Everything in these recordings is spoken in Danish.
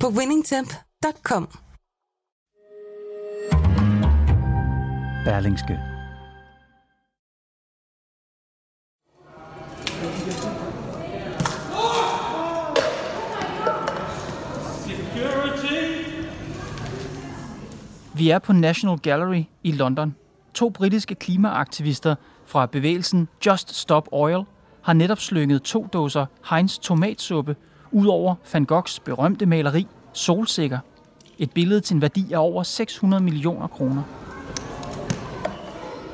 på winningtemp.com. Berlingske. Vi er på National Gallery i London. To britiske klimaaktivister fra bevægelsen Just Stop Oil har netop slynget to dåser Heinz tomatsuppe ud over Van Goghs berømte maleri Solsikker. Et billede til en værdi af over 600 millioner kroner.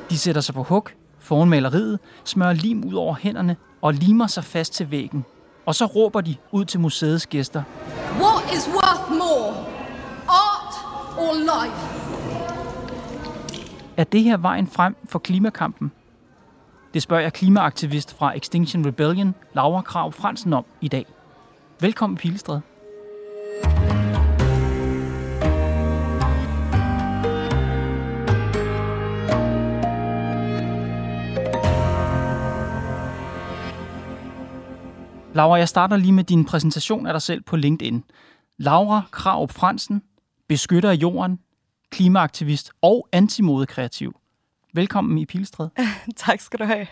De sætter sig på huk foran maleriet, smører lim ud over hænderne og limer sig fast til væggen. Og så råber de ud til museets gæster. What is worth more, art or life? Er det her vejen frem for klimakampen? Det spørger jeg klimaaktivist fra Extinction Rebellion, Laura Krav Fransen om i dag. Velkommen, Pilestred. Laura, jeg starter lige med din præsentation af dig selv på LinkedIn. Laura Krav Fransen, beskytter af jorden, klimaaktivist og antimodekreativ. Velkommen i Pilestred. tak skal du have.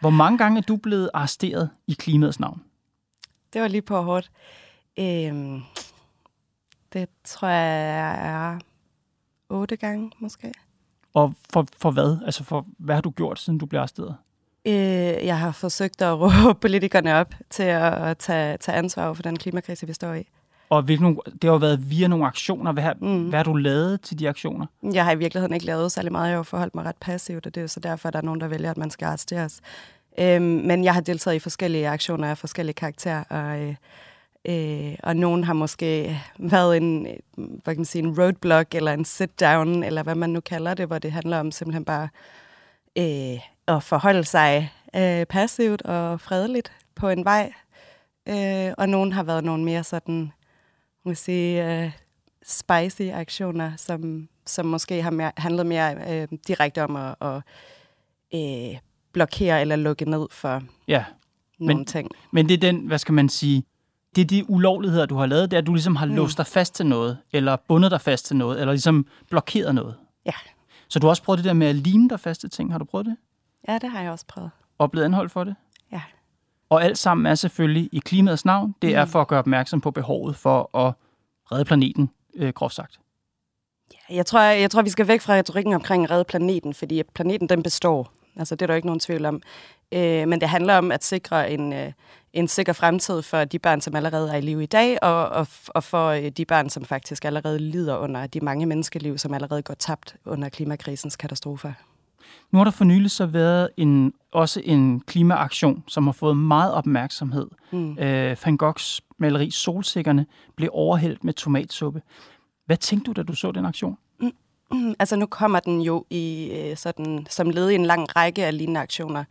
Hvor mange gange er du blevet arresteret i klimaets navn? Det var lige på hårdt. Øhm, det tror jeg er otte gange, måske. Og for, for hvad? Altså, for, hvad har du gjort, siden du blev arresteret? Øh, jeg har forsøgt at råbe politikerne op til at tage, tage ansvar for den klimakrise, vi står i. Og hvilke, det har jo været via nogle aktioner. Hvad, har, mm. hvad har du lavet til de aktioner? Jeg har i virkeligheden ikke lavet særlig meget. Jeg har forholdt mig ret passivt, og det er så derfor, at der er nogen, der vælger, at man skal arresteres. Øhm, men jeg har deltaget i forskellige aktioner af forskellige karakterer, og, øh, øh, og nogen har måske været en, hvad kan man sige, en roadblock, eller en sit-down, eller hvad man nu kalder det, hvor det handler om simpelthen bare øh, at forholde sig øh, passivt og fredeligt på en vej. Øh, og nogen har været nogle mere sådan man sige, øh, spicy aktioner, som, som måske har mere, handlet mere øh, direkte om at, at øh, blokere eller lukke ned for ja. nogle men, ting. Men det er den, hvad skal man sige, det er de ulovligheder, du har lavet, det er, at du ligesom har mm. låst dig fast til noget, eller bundet dig fast til noget, eller ligesom blokeret noget. Ja. Så du har også prøvet det der med at lime dig fast til ting. Har du prøvet det? Ja, det har jeg også prøvet. Og blevet anholdt for det? Ja. Og alt sammen er selvfølgelig i klimaets navn. Det mm. er for at gøre opmærksom på behovet for at redde planeten, øh, groft sagt. Ja, jeg tror, jeg, jeg tror, vi skal væk fra retorikken omkring at redde planeten, fordi planeten den består. Altså, det er der ikke nogen tvivl om. Øh, men det handler om at sikre en, øh, en sikker fremtid for de børn, som allerede er i live i dag, og, og, og for øh, de børn, som faktisk allerede lider under de mange menneskeliv, som allerede går tabt under klimakrisens katastrofer. Nu har der for nylig så været en, også en klimaaktion, som har fået meget opmærksomhed. Mm. Øh, Van Goghs maleri Solsikkerne blev overhældt med tomatsuppe. Hvad tænkte du, da du så den aktion? Mm, mm, altså nu kommer den jo i øh, sådan, som led i en lang række af lignende aktioner,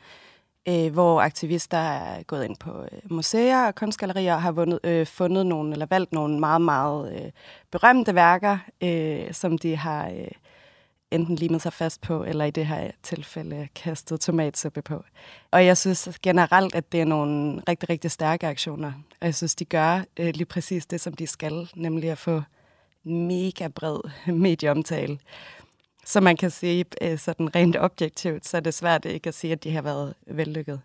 øh, hvor aktivister er gået ind på øh, museer og kunstgallerier og har vundet, øh, fundet nogle, eller valgt nogle meget, meget øh, berømte værker, øh, som de har... Øh, enten limet sig fast på, eller i det her tilfælde kastet tomatsuppe på. Og jeg synes generelt, at det er nogle rigtig, rigtig stærke aktioner. Og jeg synes, de gør øh, lige præcis det, som de skal, nemlig at få mega bred medieomtale. Så man kan sige, øh, sådan rent objektivt, så er det svært ikke at sige, at de har været vellykket.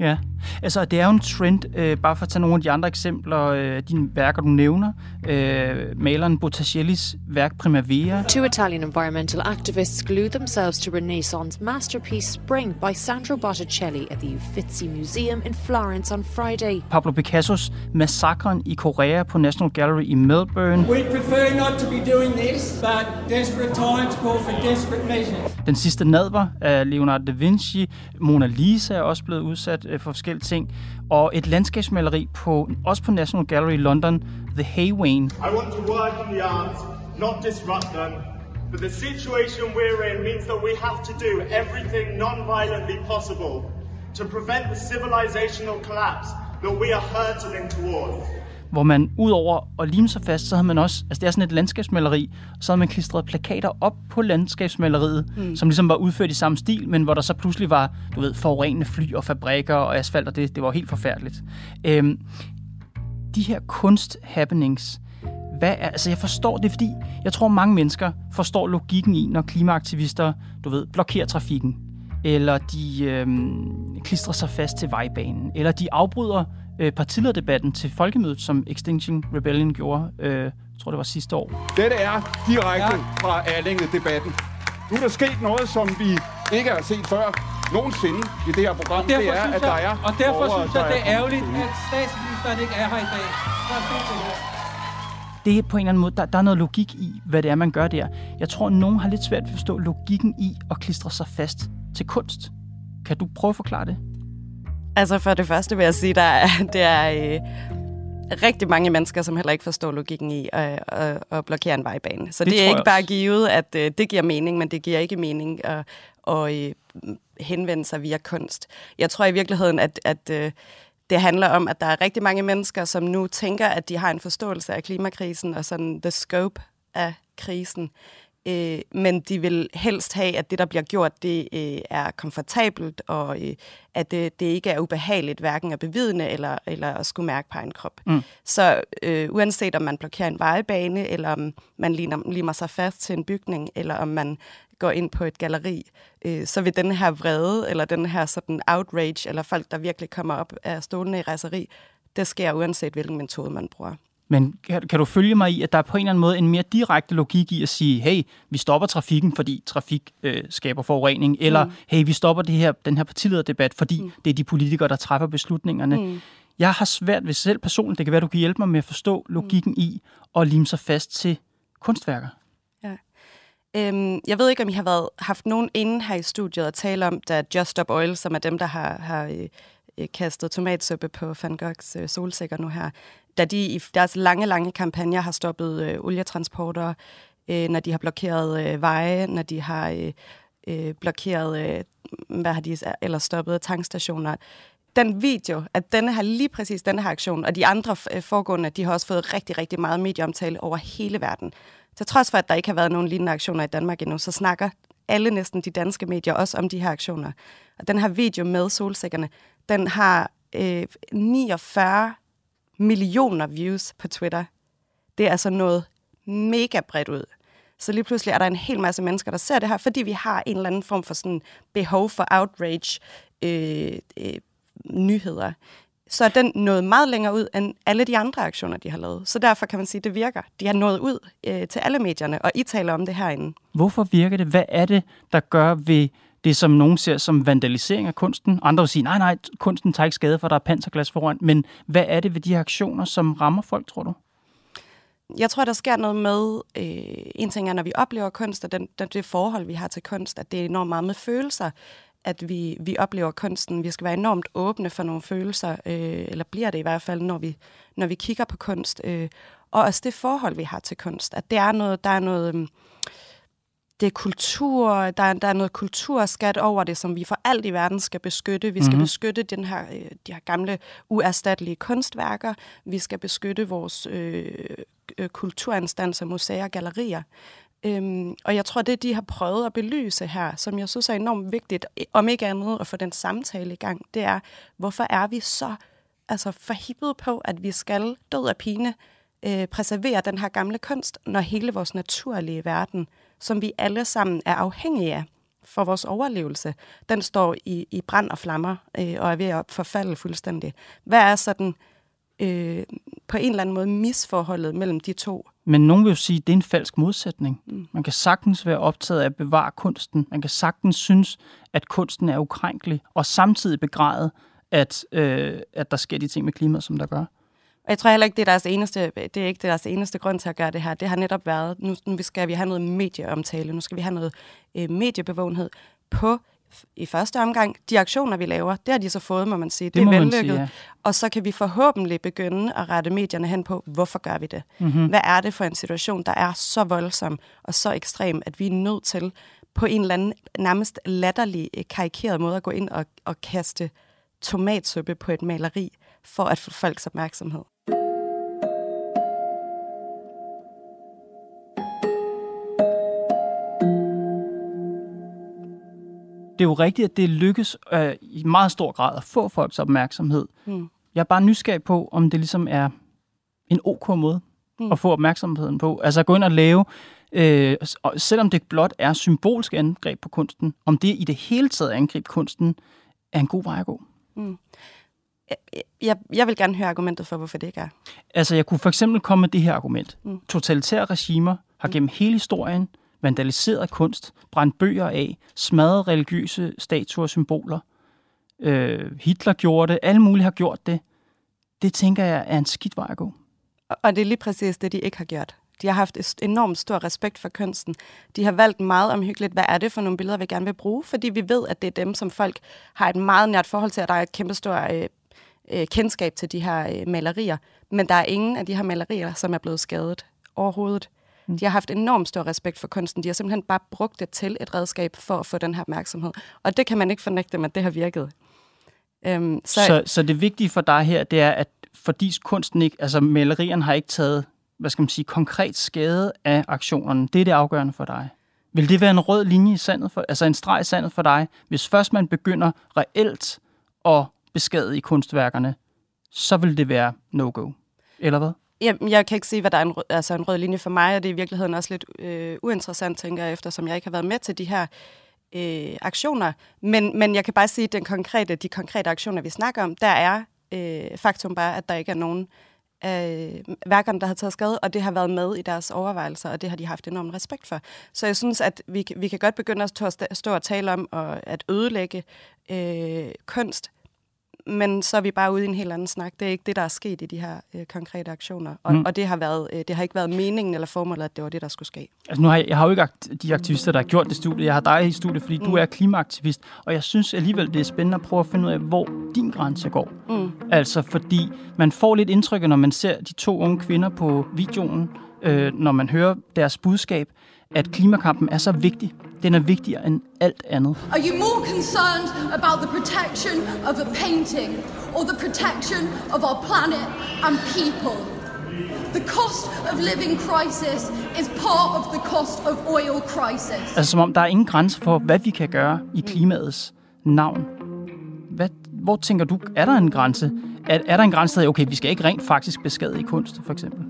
Ja, altså det er jo en trend, øh, bare for at tage nogle af de andre eksempler, øh, dine værker, du nævner. Øh, maleren Botticellis værk Primavera. Two Italian environmental activists glued themselves to Renaissance masterpiece Spring by Sandro Botticelli at the Uffizi Museum in Florence on Friday. Pablo Picassos Massakren i Korea på National Gallery i Melbourne. We prefer not to be doing this, but desperate times call for desperate measures. Den sidste nadver af Leonardo da Vinci. Mona Lisa er også blevet udsat øh, for forskellige ting. Og et landskabsmaleri på, også på National Gallery i London, The Haywayne. I want to work in the arts, not disrupt them. But the situation we're in means that we have to do everything non-violently possible to prevent the civilizational collapse that we are hurtling towards hvor man ud over at lime sig fast, så havde man også, altså det er sådan et landskabsmaleri, så havde man klistret plakater op på landskabsmaleriet, mm. som ligesom var udført i samme stil, men hvor der så pludselig var, du ved, forurenende fly og fabrikker og asfalt, og det, det var helt forfærdeligt. Øhm, de her kunsthappenings, hvad er, altså jeg forstår det, fordi jeg tror mange mennesker forstår logikken i, når klimaaktivister, du ved, blokerer trafikken, eller de øhm, klistrer sig fast til vejbanen, eller de afbryder øh, partilederdebatten til folkemødet, som Extinction Rebellion gjorde, øh, jeg tror det var sidste år. Dette er direkte ja. fra Allinge-debatten. Nu er der sket noget, som vi ikke har set før nogensinde i det her program. Det er, at der er Og derfor borgere, synes jeg, det er ærgerligt, at statsministeren ikke er her i dag. Det er på en eller anden måde, der, der er noget logik i, hvad det er, man gør der. Jeg tror, at nogen har lidt svært ved at forstå logikken i at klistre sig fast til kunst. Kan du prøve at forklare det? Altså for det første vil jeg sige, der er, det er øh, rigtig mange mennesker, som heller ikke forstår logikken i at, at, at blokere en vejbane. Så det, det er ikke bare givet, at øh, det giver mening, men det giver ikke mening at, at øh, henvende sig via kunst. Jeg tror i virkeligheden, at, at øh, det handler om, at der er rigtig mange mennesker, som nu tænker, at de har en forståelse af klimakrisen og sådan the scope af krisen. Øh, men de vil helst have, at det, der bliver gjort, det øh, er komfortabelt, og øh, at det, det ikke er ubehageligt, hverken at bevidne eller, eller at skulle mærke på en krop. Mm. Så øh, uanset om man blokerer en vejbane, eller om man limer, limer sig fast til en bygning, eller om man går ind på et galeri, øh, så vil den her vrede, eller den her sådan outrage, eller folk, der virkelig kommer op af stolene i rejseri, det sker uanset hvilken metode man bruger. Men kan, kan du følge mig i, at der er på en eller anden måde en mere direkte logik i at sige, hey, vi stopper trafikken, fordi trafik øh, skaber forurening, eller mm. hey, vi stopper det her, den her partilederdebat, fordi mm. det er de politikere, der træffer beslutningerne. Mm. Jeg har svært ved selv personligt, det kan være, du kan hjælpe mig med at forstå logikken mm. i at lime sig fast til kunstværker. Ja. Øhm, jeg ved ikke, om I har været, haft nogen inden her i studiet at tale om, da Just Stop Oil, som er dem, der har, har øh, kastet tomatsuppe på Van Goghs øh, solsikker nu her, da de i deres lange, lange kampagner har stoppet øh, olietransporter, øh, når de har blokeret øh, veje, når de har øh, øh, blokeret, øh, hvad har de eller stoppet tankstationer. Den video, at denne her, lige præcis denne her aktion, og de andre øh, foregående, de har også fået rigtig, rigtig meget medieomtale over hele verden. Til trods for, at der ikke har været nogen lignende aktioner i Danmark endnu, så snakker alle næsten de danske medier også om de her aktioner. Og den her video med solsikkerne, den har øh, 49 millioner views på Twitter. Det er altså noget mega bredt ud. Så lige pludselig er der en hel masse mennesker, der ser det her, fordi vi har en eller anden form for sådan behov for outrage øh, øh, nyheder. Så er den nået meget længere ud end alle de andre aktioner, de har lavet. Så derfor kan man sige, at det virker. De har nået ud øh, til alle medierne, og I taler om det herinde. Hvorfor virker det? Hvad er det, der gør ved det, som nogen ser som vandalisering af kunsten. Andre vil sige, nej, nej, kunsten tager ikke skade, for der er panserglas foran. Men hvad er det ved de her aktioner, som rammer folk, tror du? Jeg tror, der sker noget med, øh, en ting er, når vi oplever kunst, og den, det forhold, vi har til kunst, at det er enormt meget med følelser, at vi, vi oplever kunsten. Vi skal være enormt åbne for nogle følelser, øh, eller bliver det i hvert fald, når vi, når vi kigger på kunst. Øh, og også det forhold, vi har til kunst, at det er noget, der er noget... Øh, det er kultur, der er, der er noget kulturskat over det, som vi for alt i verden skal beskytte. Vi skal mm-hmm. beskytte den her, øh, de her gamle, uerstattelige kunstværker. Vi skal beskytte vores øh, øh, kulturinstanser, museer og gallerier. Øhm, og jeg tror, det de har prøvet at belyse her, som jeg synes er enormt vigtigt, om ikke andet at få den samtale i gang, det er, hvorfor er vi så altså, forhippet på, at vi skal død af pine øh, preservere den her gamle kunst, når hele vores naturlige verden som vi alle sammen er afhængige af for vores overlevelse, den står i, i brand og flammer øh, og er ved at forfalde fuldstændig. Hvad er sådan øh, på en eller anden måde misforholdet mellem de to? Men nogen vil jo sige, at det er en falsk modsætning. Mm. Man kan sagtens være optaget af at bevare kunsten. Man kan sagtens synes, at kunsten er ukrænkelig, og samtidig begræde, at, øh, at der sker de ting med klimaet, som der gør. Og jeg tror heller ikke, det er deres eneste, det er ikke deres eneste grund til at gøre det her. Det har netop været, nu, nu skal vi have noget medieomtale, nu skal vi have noget øh, mediebevågenhed på i første omgang. De aktioner, vi laver, det har de så fået, må man sige. Det, Det er vellykket. sige, ja. Og så kan vi forhåbentlig begynde at rette medierne hen på, hvorfor gør vi det? Mhm. Mm-hmm. Hvad er det for en situation, der er så voldsom og så ekstrem, at vi er nødt til på en eller anden nærmest latterlig, øh, karikeret måde at gå ind og, og kaste tomatsuppe på et maleri for at få folks opmærksomhed. Det er jo rigtigt, at det lykkes øh, i meget stor grad at få folks opmærksomhed. Mm. Jeg er bare nysgerrig på, om det ligesom er en ok måde Mm. at få opmærksomheden på. Altså at gå ind og lave, øh, og selvom det blot er symbolsk angreb på kunsten, om det i det hele taget angreb kunsten, er en god vej at gå. Jeg, jeg, jeg vil gerne høre argumentet for, hvorfor det ikke er. Altså, jeg kunne for eksempel komme med det her argument. Mm. Mm. Totalitære regimer har gennem hele historien vandaliseret kunst, brændt bøger af, smadret religiøse statuer og symboler. Øh, Hitler gjorde det, alle mulige har gjort det. Det tænker jeg er en skidt vej at gå. Og- det er lige præcis det, de ikke har gjort. De har haft enormt stor respekt for kunsten. De har valgt meget omhyggeligt, hvad er det for nogle billeder, vi gerne vil bruge, fordi vi ved, at det er dem, som folk har et meget nært forhold til, og der er et kæmpestort øh, øh, kendskab til de her øh, malerier. Men der er ingen af de her malerier, som er blevet skadet overhovedet. Mm. De har haft enormt stor respekt for kunsten. De har simpelthen bare brugt det til et redskab for at få den her opmærksomhed. Og det kan man ikke fornægte dem, at det har virket. Øhm, Så, så, så det vigtige for dig her, det er, at fordi kunsten ikke, altså malerierne har ikke taget, hvad skal man sige, konkret skade af aktionerne. Det er det afgørende for dig. Vil det være en rød linje i sandet, for, altså en streg i sandet for dig, hvis først man begynder reelt at beskade i kunstværkerne, så vil det være no-go. Eller hvad? Jamen, jeg kan ikke sige, hvad der er en rød, altså en rød linje for mig, og det er i virkeligheden også lidt øh, uinteressant, tænker jeg, eftersom jeg ikke har været med til de her øh, aktioner. Men, men jeg kan bare sige, at den konkrete, de konkrete aktioner, vi snakker om, der er øh, faktum bare, at der ikke er nogen af værkerne, der har taget skade, og det har været med i deres overvejelser, og det har de haft enorm respekt for. Så jeg synes, at vi, vi kan godt begynde at stå, stå og tale om og at ødelægge øh, kunst, men så er vi bare ude i en helt anden snak. Det er ikke det, der er sket i de her øh, konkrete aktioner. Og, Mm. og det, har været, øh, det har ikke været meningen eller formålet, at det var det, der skulle ske. Altså nu har jeg, jeg har jo ikke akt- de aktivister, der har gjort det studie. Jeg har dig i studiet, fordi mm. du er klimaaktivist. Og jeg synes alligevel, det er spændende at prøve at finde ud af, hvor din grænse går. Mm. Altså fordi man får lidt indtryk, når man ser de to unge kvinder på videoen, øh, når man hører deres budskab, at klimakampen er så vigtig. Den er vigtigere end alt andet. Are you more concerned about the protection of a painting or the protection of our planet and people? The cost of living crisis is part of the cost of oil crisis. Altså som om der er ingen grænse for, hvad vi kan gøre i klimaets navn. Hvad, hvor tænker du, er der en grænse? Er, er der en grænse, der okay, vi skal ikke rent faktisk beskade i kunst, for eksempel?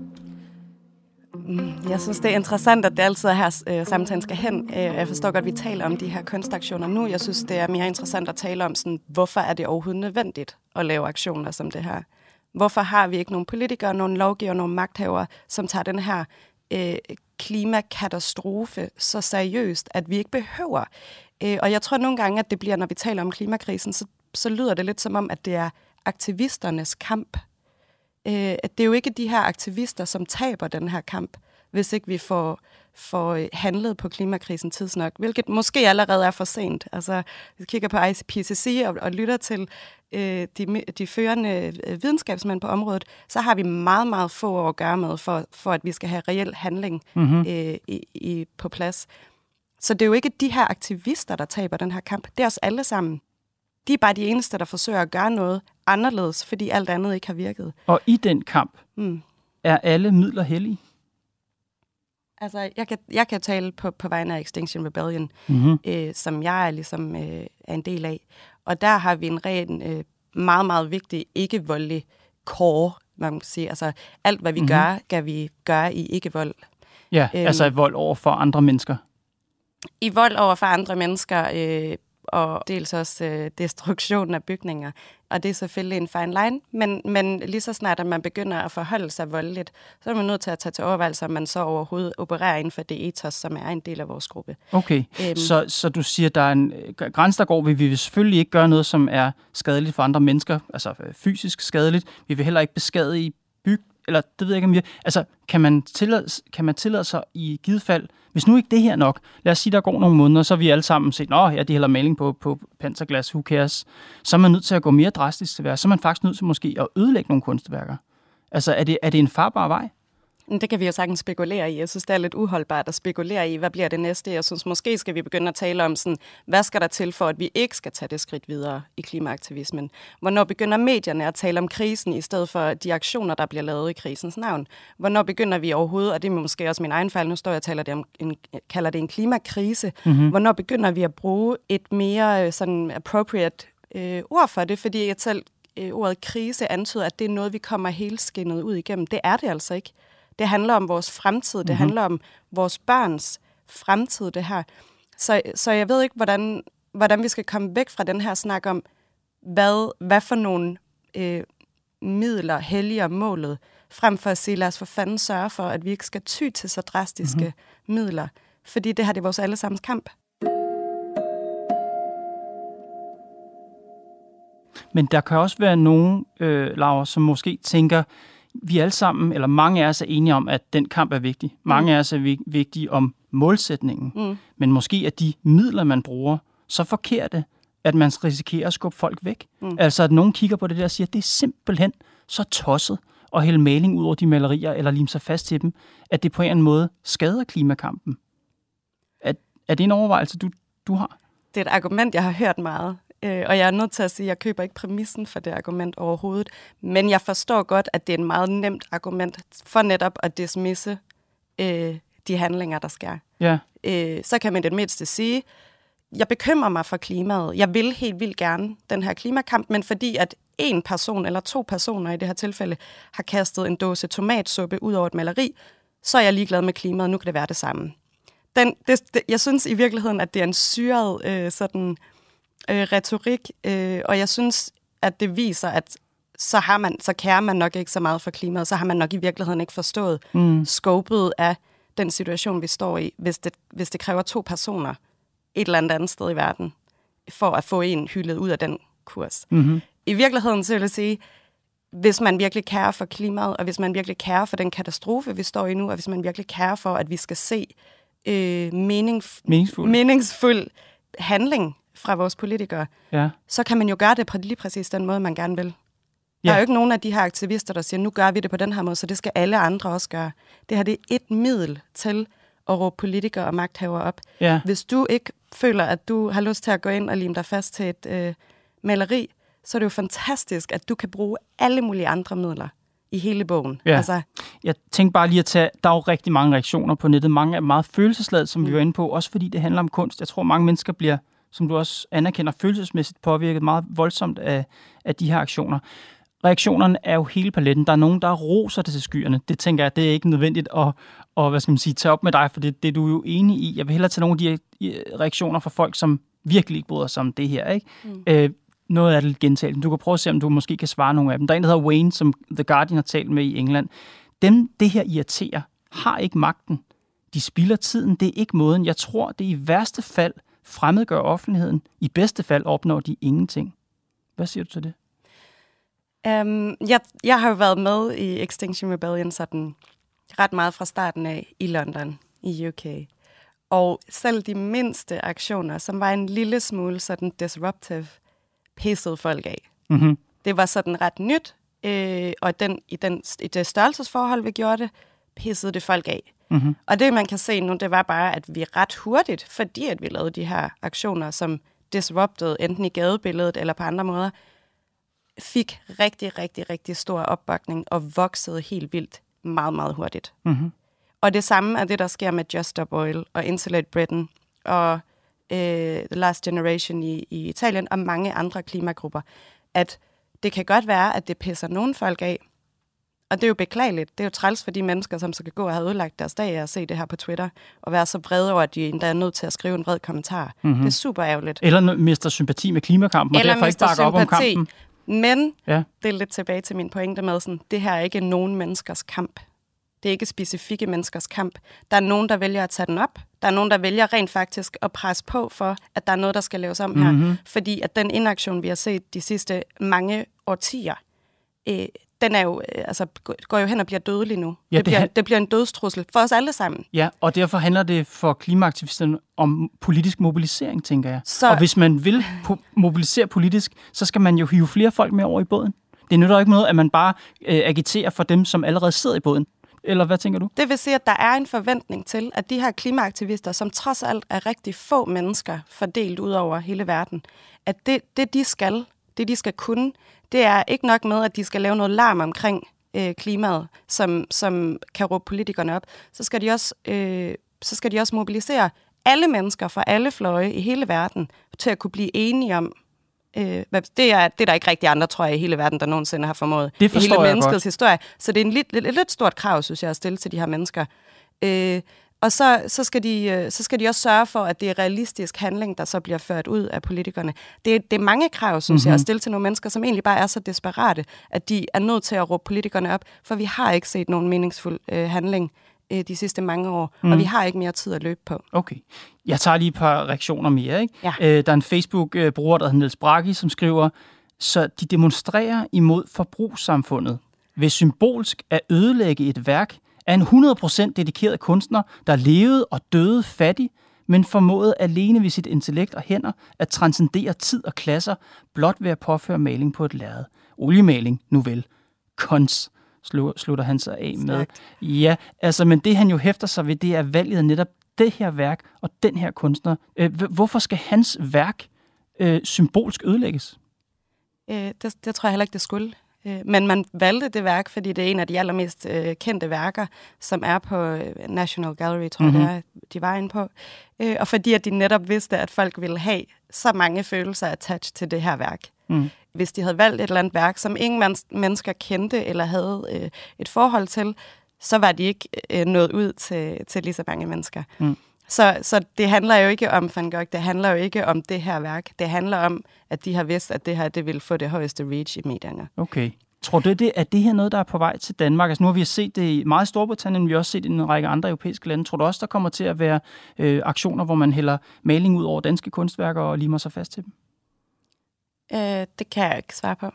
Mm, jeg synes, det er interessant, at det altid er her, øh, samtalen skal hen. Øh, jeg forstår godt, at vi taler om de her kunstaktioner nu. Jeg synes, det er mere interessant at tale om, sådan, hvorfor er det overhovedet nødvendigt at lave aktioner som det her? Hvorfor har vi ikke nogen politikere, nogen lovgivere, nogen magthavere, som tager den her øh, klimakatastrofe så seriøst, at vi ikke behøver? Øh, og jeg tror nogle gange, at det bliver, når vi taler om klimakrisen, så, så lyder det lidt som om, at det er aktivisternes kamp øh, at det er jo ikke de her aktivister, som taber den her kamp, hvis ikke vi får, får øh, handlet på klimakrisen tidsnok, hvilket måske allerede er for sent. Altså, vi kigger på IPCC og, og lytter til øh, de, de førende øh, videnskabsmænd på området, så har vi meget, meget få år at gøre med, for, for at vi skal have reel handling Mhm. øh, i, i, på plads. Så det er jo ikke de her aktivister, der taber den her kamp. Det er os alle sammen. De er bare de eneste, der forsøger at gøre noget anderledes, fordi alt andet ikke har virket. Og i den kamp Mm. er alle midler hellige. Altså, jeg kan, jeg kan tale på, på vegne af Extinction Rebellion, Mhm. øh, som jeg er, ligesom, øh, er en del af. Og der har vi en ren, øh, meget, meget vigtig, ikke-voldelig core, man kan sige. Altså, alt, hvad vi Mhm. mm-hmm. gør, skal vi gøre i ikke-vold. Ja, Øhm. altså i vold over for andre mennesker. I vold over for andre mennesker, øh, og dels også øh, destruktion af bygninger. Og det er selvfølgelig en fine line, men, men lige så snart, at man begynder at forholde sig voldeligt, så er man nødt til at tage til overvejelse, om man så overhovedet opererer inden for det ethos, som er en del af vores gruppe. Okay, Øhm. så, så du siger, der er en øh, grænse, der går, vi vil selvfølgelig ikke gøre noget, som er skadeligt for andre mennesker, altså øh, fysisk skadeligt. Vi vil heller ikke byg, eller det ved jeg ikke om jeg, altså kan man, tillade, kan man tillade sig i givet fald, hvis nu ikke det her nok, lad os sige, der går nogle måneder, så er vi alle sammen set, nå ja, de hælder maling på, på panserglas, who cares, så er man nødt til at gå mere drastisk til værk, så er man faktisk nødt til måske at ødelægge nogle kunstværker. Altså er det, er det en farbar vej? Det kan vi jo sagtens spekulere i. Jeg synes, det er lidt uholdbart at spekulere i, hvad bliver det næste. Jeg synes, måske skal vi begynde at tale om, sådan, hvad skal der til for, at vi ikke skal tage det skridt videre i klimaaktivismen? Hvornår begynder medierne at tale om krisen, i stedet for de aktioner, der bliver lavet i krisens navn? Hvornår begynder vi overhovedet, og det er måske også min egen fejl, nu står jeg og taler det om en, kalder det en klimakrise. Mm-hmm. Hvornår begynder vi at bruge et mere øh, sådan appropriate øh, ord for det? Fordi jeg selv øh, ordet krise antyder, at det er noget, vi kommer helt skinnet ud igennem. Det er det altså ikke. Det handler om vores fremtid. Det mm-hmm. handler om vores børns fremtid, det her. Så, så jeg ved ikke, hvordan, hvordan vi skal komme væk fra den her snak om, hvad, hvad for nogle øh, midler helliger målet, frem for at sige, lad os for fanden sørge for, at vi ikke skal ty til så drastiske mm-hmm. midler. Fordi det her det er vores allesammens kamp. Men der kan også være nogen, øh, Laura, som måske tænker, vi alle sammen, eller mange af os er enige om, at den kamp er vigtig. Mange mm. af os er vigtige om målsætningen. Mm. Men måske er de midler, man bruger, så forkerte, at man risikerer at skubbe folk væk. Mm. Altså at nogen kigger på det der og siger, at det er simpelthen så tosset at hælde maling ud over de malerier, eller lime sig fast til dem, at det på en eller anden måde skader klimakampen. Er, er det en overvejelse, du, du har? Det er et argument, jeg har hørt meget. Øh, og jeg er nødt til at sige, at jeg køber ikke præmissen for det argument overhovedet. Men jeg forstår godt, at det er en meget nemt argument for netop at dismisse øh, de handlinger, der sker. Ja. Øh, så kan man det mindste sige, jeg bekymrer mig for klimaet. Jeg vil helt vildt gerne den her klimakamp, men fordi at en person eller to personer i det her tilfælde har kastet en dåse tomatsuppe ud over et maleri, så er jeg ligeglad med klimaet. Nu kan det være det samme. Den, det, det, jeg synes i virkeligheden, at det er en syret øh, sådan øh, retorik, øh, og jeg synes, at det viser, at så, har man, så kærer man nok ikke så meget for klimaet, så har man nok i virkeligheden ikke forstået mm. skåbet af den situation, vi står i, hvis det, hvis det kræver to personer et eller andet andet sted i verden, for at få en hyldet ud af den kurs. Mm-hmm. I virkeligheden så vil jeg sige, hvis man virkelig kærer for klimaet, og hvis man virkelig kærer for den katastrofe, vi står i nu, og hvis man virkelig kærer for, at vi skal se øh, meningsf- meningsfuld. meningsfuld handling fra vores politikere, ja. så kan man jo gøre det på lige præcis den måde, man gerne vil. Ja. Der er jo ikke nogen af de her aktivister, der siger, nu gør vi det på den her måde, så det skal alle andre også gøre. Det her det er et middel til at råbe politikere og magthaver op. Ja. Hvis du ikke føler, at du har lyst til at gå ind og lime dig fast til et øh, maleri, så er det jo fantastisk, at du kan bruge alle mulige andre midler i hele bogen. Ja. Altså, jeg tænkte bare lige at tage, der er jo rigtig mange reaktioner på nettet. Mange er meget følelsesladet, som mm. vi var inde på, også fordi det handler om kunst. Jeg tror, mange mennesker bliver som du også anerkender, følelsesmæssigt påvirket meget voldsomt af, af de her aktioner. Reaktionerne er jo hele paletten. Der er nogen, der roser det til skyerne. Det tænker jeg, det er ikke nødvendigt at, at hvad skal man sige, tage op med dig, for det, det er du jo enig i. Jeg vil hellere tage nogle af de reaktioner fra folk, som virkelig ikke bryder sig om det her. Ikke? Mm. Øh, noget af det gentalt. Du kan prøve at se, om du måske kan svare nogle af dem. Der er en, der hedder Wayne, som The Guardian har talt med i England. Dem, det her irriterer, har ikke magten. De spilder tiden. Det er ikke måden. Jeg tror, det i værste fald fremmedgør offentligheden. I bedste fald opnår de ingenting. Hvad siger du til det? Um, jeg, jeg har jo været med i Extinction Rebellion sådan ret meget fra starten af i London, i UK. Og selv de mindste aktioner, som var en lille smule sådan disruptive, pissede folk af. Mm-hmm. Det var sådan ret nyt, øh, og den, i, den, i det størrelsesforhold, vi gjorde det, pissede det folk af. Mm-hmm. Og det, man kan se nu, det var bare, at vi ret hurtigt, fordi at vi lavede de her aktioner, som disrupted enten i gadebilledet eller på andre måder, fik rigtig, rigtig, rigtig stor opbakning og voksede helt vildt meget, meget hurtigt. Mm-hmm. Og det samme er det, der sker med Just Stop Oil og Insulate Britain og øh, The Last Generation i, i Italien og mange andre klimagrupper. At det kan godt være, at det pisser nogle folk af, og det er jo beklageligt. Det er jo træls for de mennesker, som så kan gå og have ødelagt deres dag af at se det her på Twitter, og være så vrede over, at de endda er nødt til at skrive en vred kommentar. Mm-hmm. Det er super ærgerligt. Eller mister sympati med klimakampen, Eller og derfor ikke bakker op om kampen. Men ja. det er lidt tilbage til min pointe med, sådan, det her er ikke nogen menneskers kamp. Det er ikke specifikke menneskers kamp. Der er nogen, der vælger at tage den op. Der er nogen, der vælger rent faktisk at presse på for, at der er noget, der skal laves om her. Mm-hmm. Fordi at den inaktion, vi har set de sidste mange årtier, øh, den er jo, øh, altså, går jo hen og bliver dødelig nu. Ja, det, det bliver, det bliver en dødstrussel for os alle sammen. Ja, og derfor handler det for klimaaktivisterne om politisk mobilisering, tænker jeg. Så- Og hvis man vil po- mobilisere politisk, så skal man jo hive flere folk med over i båden. Det nytter jo ikke noget, at man bare øh, agiterer for dem, som allerede sidder i båden. Eller hvad tænker du? Det vil sige, at der er en forventning til, at de her klimaaktivister, som trods alt er rigtig få mennesker fordelt ud over hele verden, at det, det de skal, det de skal kunne, det er ikke nok med, at de skal lave noget larm omkring øh, klimaet, som, som kan råbe politikerne op. Så skal, de også, øh, så skal de også mobilisere alle mennesker fra alle fløje i hele verden til at kunne blive enige om, Øh, det, er, det er der ikke rigtig andre, tror jeg, i hele verden, der nogensinde har formået. Det I forstår hele jeg menneskets godt. historie. Så det er en lidt, lidt, lidt stort krav, synes jeg, at stille til de her mennesker. Øh, og så, så, skal de, øh, så skal de også sørge for, at det er realistisk handling, der så bliver ført ud af politikerne. Det, er- det er mange krav, synes mm-hmm. jeg, at stille til nogle mennesker, som egentlig bare er så desperate, at de er nødt til at råbe politikerne op, for vi har ikke set nogen meningsfuld øh, handling øh, de sidste mange år, mm. og vi har ikke mere tid at løbe på. Okay. Jeg tager lige et par reaktioner mere. Ikke? Ja. Øh, der er en Facebook-bruger, der hedder Niels Bragi, som skriver, så de demonstrerer imod forbrugssamfundet ved symbolsk at ødelægge et værk af en 100% dedikeret kunstner, der levede og døde fattig, men formåede alene ved sit intellekt og hænder at transcendere tid og klasser, blot ved at påføre maling på et lærred. Oliemaling, nu vel. Kons, slu- slutter han sig af med. Stærkt. Ja, altså, men det han jo hæfter sig ved, det er valget af netop det her værk og den her kunstner. Øh, hvorfor skal hans værk øh, symbolsk ødelægges? Øh, det, det tror jeg heller ikke, det skulle. Øh, men man valgte det værk, fordi det er en af de allermest øh, kendte værker, som er på øh, National Gallery, tror mm-hmm. jeg, er, de var inde på. Øh, og fordi at de netop vidste, at folk ville have så mange følelser attached til det her værk. Mm. Hvis de havde valgt et eller andet værk, som ingen mennesker kendte eller havde øh, et forhold til, så var de ikke øh, nået ud til, til lige så mange mennesker. Mm. Så, så det handler jo ikke om Van Gogh, det handler jo ikke om det her værk. Det handler om, at de har vidst, at det her det vil få det højeste reach i medierne. Okay. Tror du, det, er det her noget, der er på vej til Danmark? Altså nu har vi set det i meget i Storbritannien, vi har også set det i en række andre europæiske lande. Tror du også, der kommer til at være øh, aktioner, hvor man hælder maling ud over danske kunstværker og limer sig fast til dem? Øh, det kan jeg ikke svare på.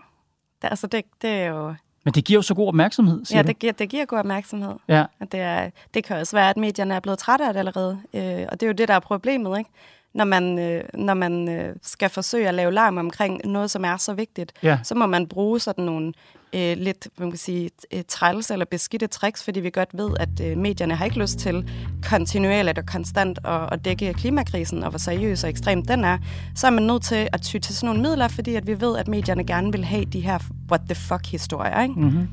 Det, altså det, det er jo... Men det giver jo så god opmærksomhed, siger Ja, det giver, det giver god opmærksomhed. Ja. Og det, er, det kan også være, at medierne er blevet trætte af det allerede. Øh, og det er jo det, der er problemet, ikke? Når man, øh, når man øh, skal forsøge at lave larm omkring noget, som er så vigtigt, Ja. så må man bruge sådan nogle øh, lidt, man kan sige, øh, træls eller beskidte tricks, fordi vi godt ved, at øh, medierne har ikke lyst til kontinuerligt og konstant at, at dække klimakrisen, og hvor seriøs og ekstrem den er. Så er man nødt til at ty til sådan nogle midler, fordi at vi ved, at medierne gerne vil have de her what the fuck-historier, ikke? Mm-hmm.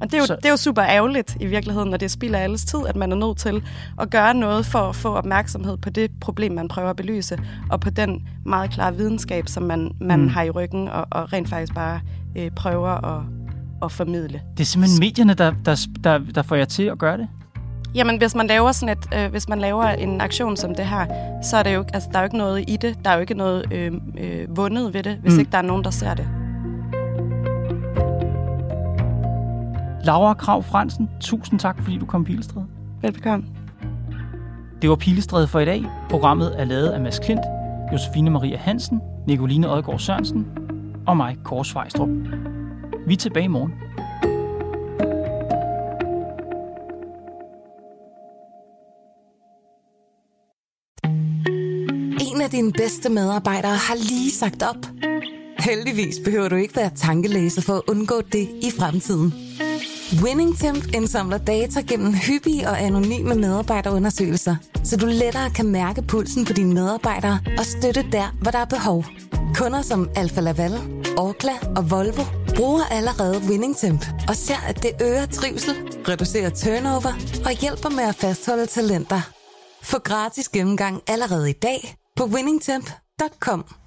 Og det er, jo, Så- det er jo super ærgerligt i virkeligheden, når det spilder alles tid, at man er nødt til at gøre noget for at få opmærksomhed på det problem, man prøver at belyse, og på den meget klare videnskab, som man, man mm. har i ryggen, og, og rent faktisk bare øh, prøver at, at formidle. Det er simpelthen medierne, der, der, der, der får jer til at gøre det? Jamen, hvis man laver sådan et, øh, hvis man laver en aktion som det her, så er det jo, altså, der er jo ikke noget i det. Der er jo ikke noget øh, øh, vundet ved det, hvis Mm. ikke der er nogen, der ser det. Laura Krav Fransen, tusind tak, fordi du kom i Pilestræde. Velbekomme. Det var Pilestræde for i dag. Programmet er lavet af Mads Klint, Josefine Maria Hansen, Nicoline Odgaard Sørensen og mig, Kåre Svejstrup. Vi er tilbage i morgen. En af dine bedste medarbejdere har lige sagt op. Heldigvis behøver du ikke være tankelæser for at undgå det i fremtiden. WinningTemp indsamler data gennem hyppige og anonyme medarbejderundersøgelser, så du lettere kan mærke pulsen på dine medarbejdere og støtte der, hvor der er behov. Kunder som Alfa Laval, Orkla og Volvo bruger allerede WinningTemp og ser, at det øger trivsel, reducerer turnover og hjælper med at fastholde talenter. Få gratis gennemgang allerede i dag på winningtemp.com.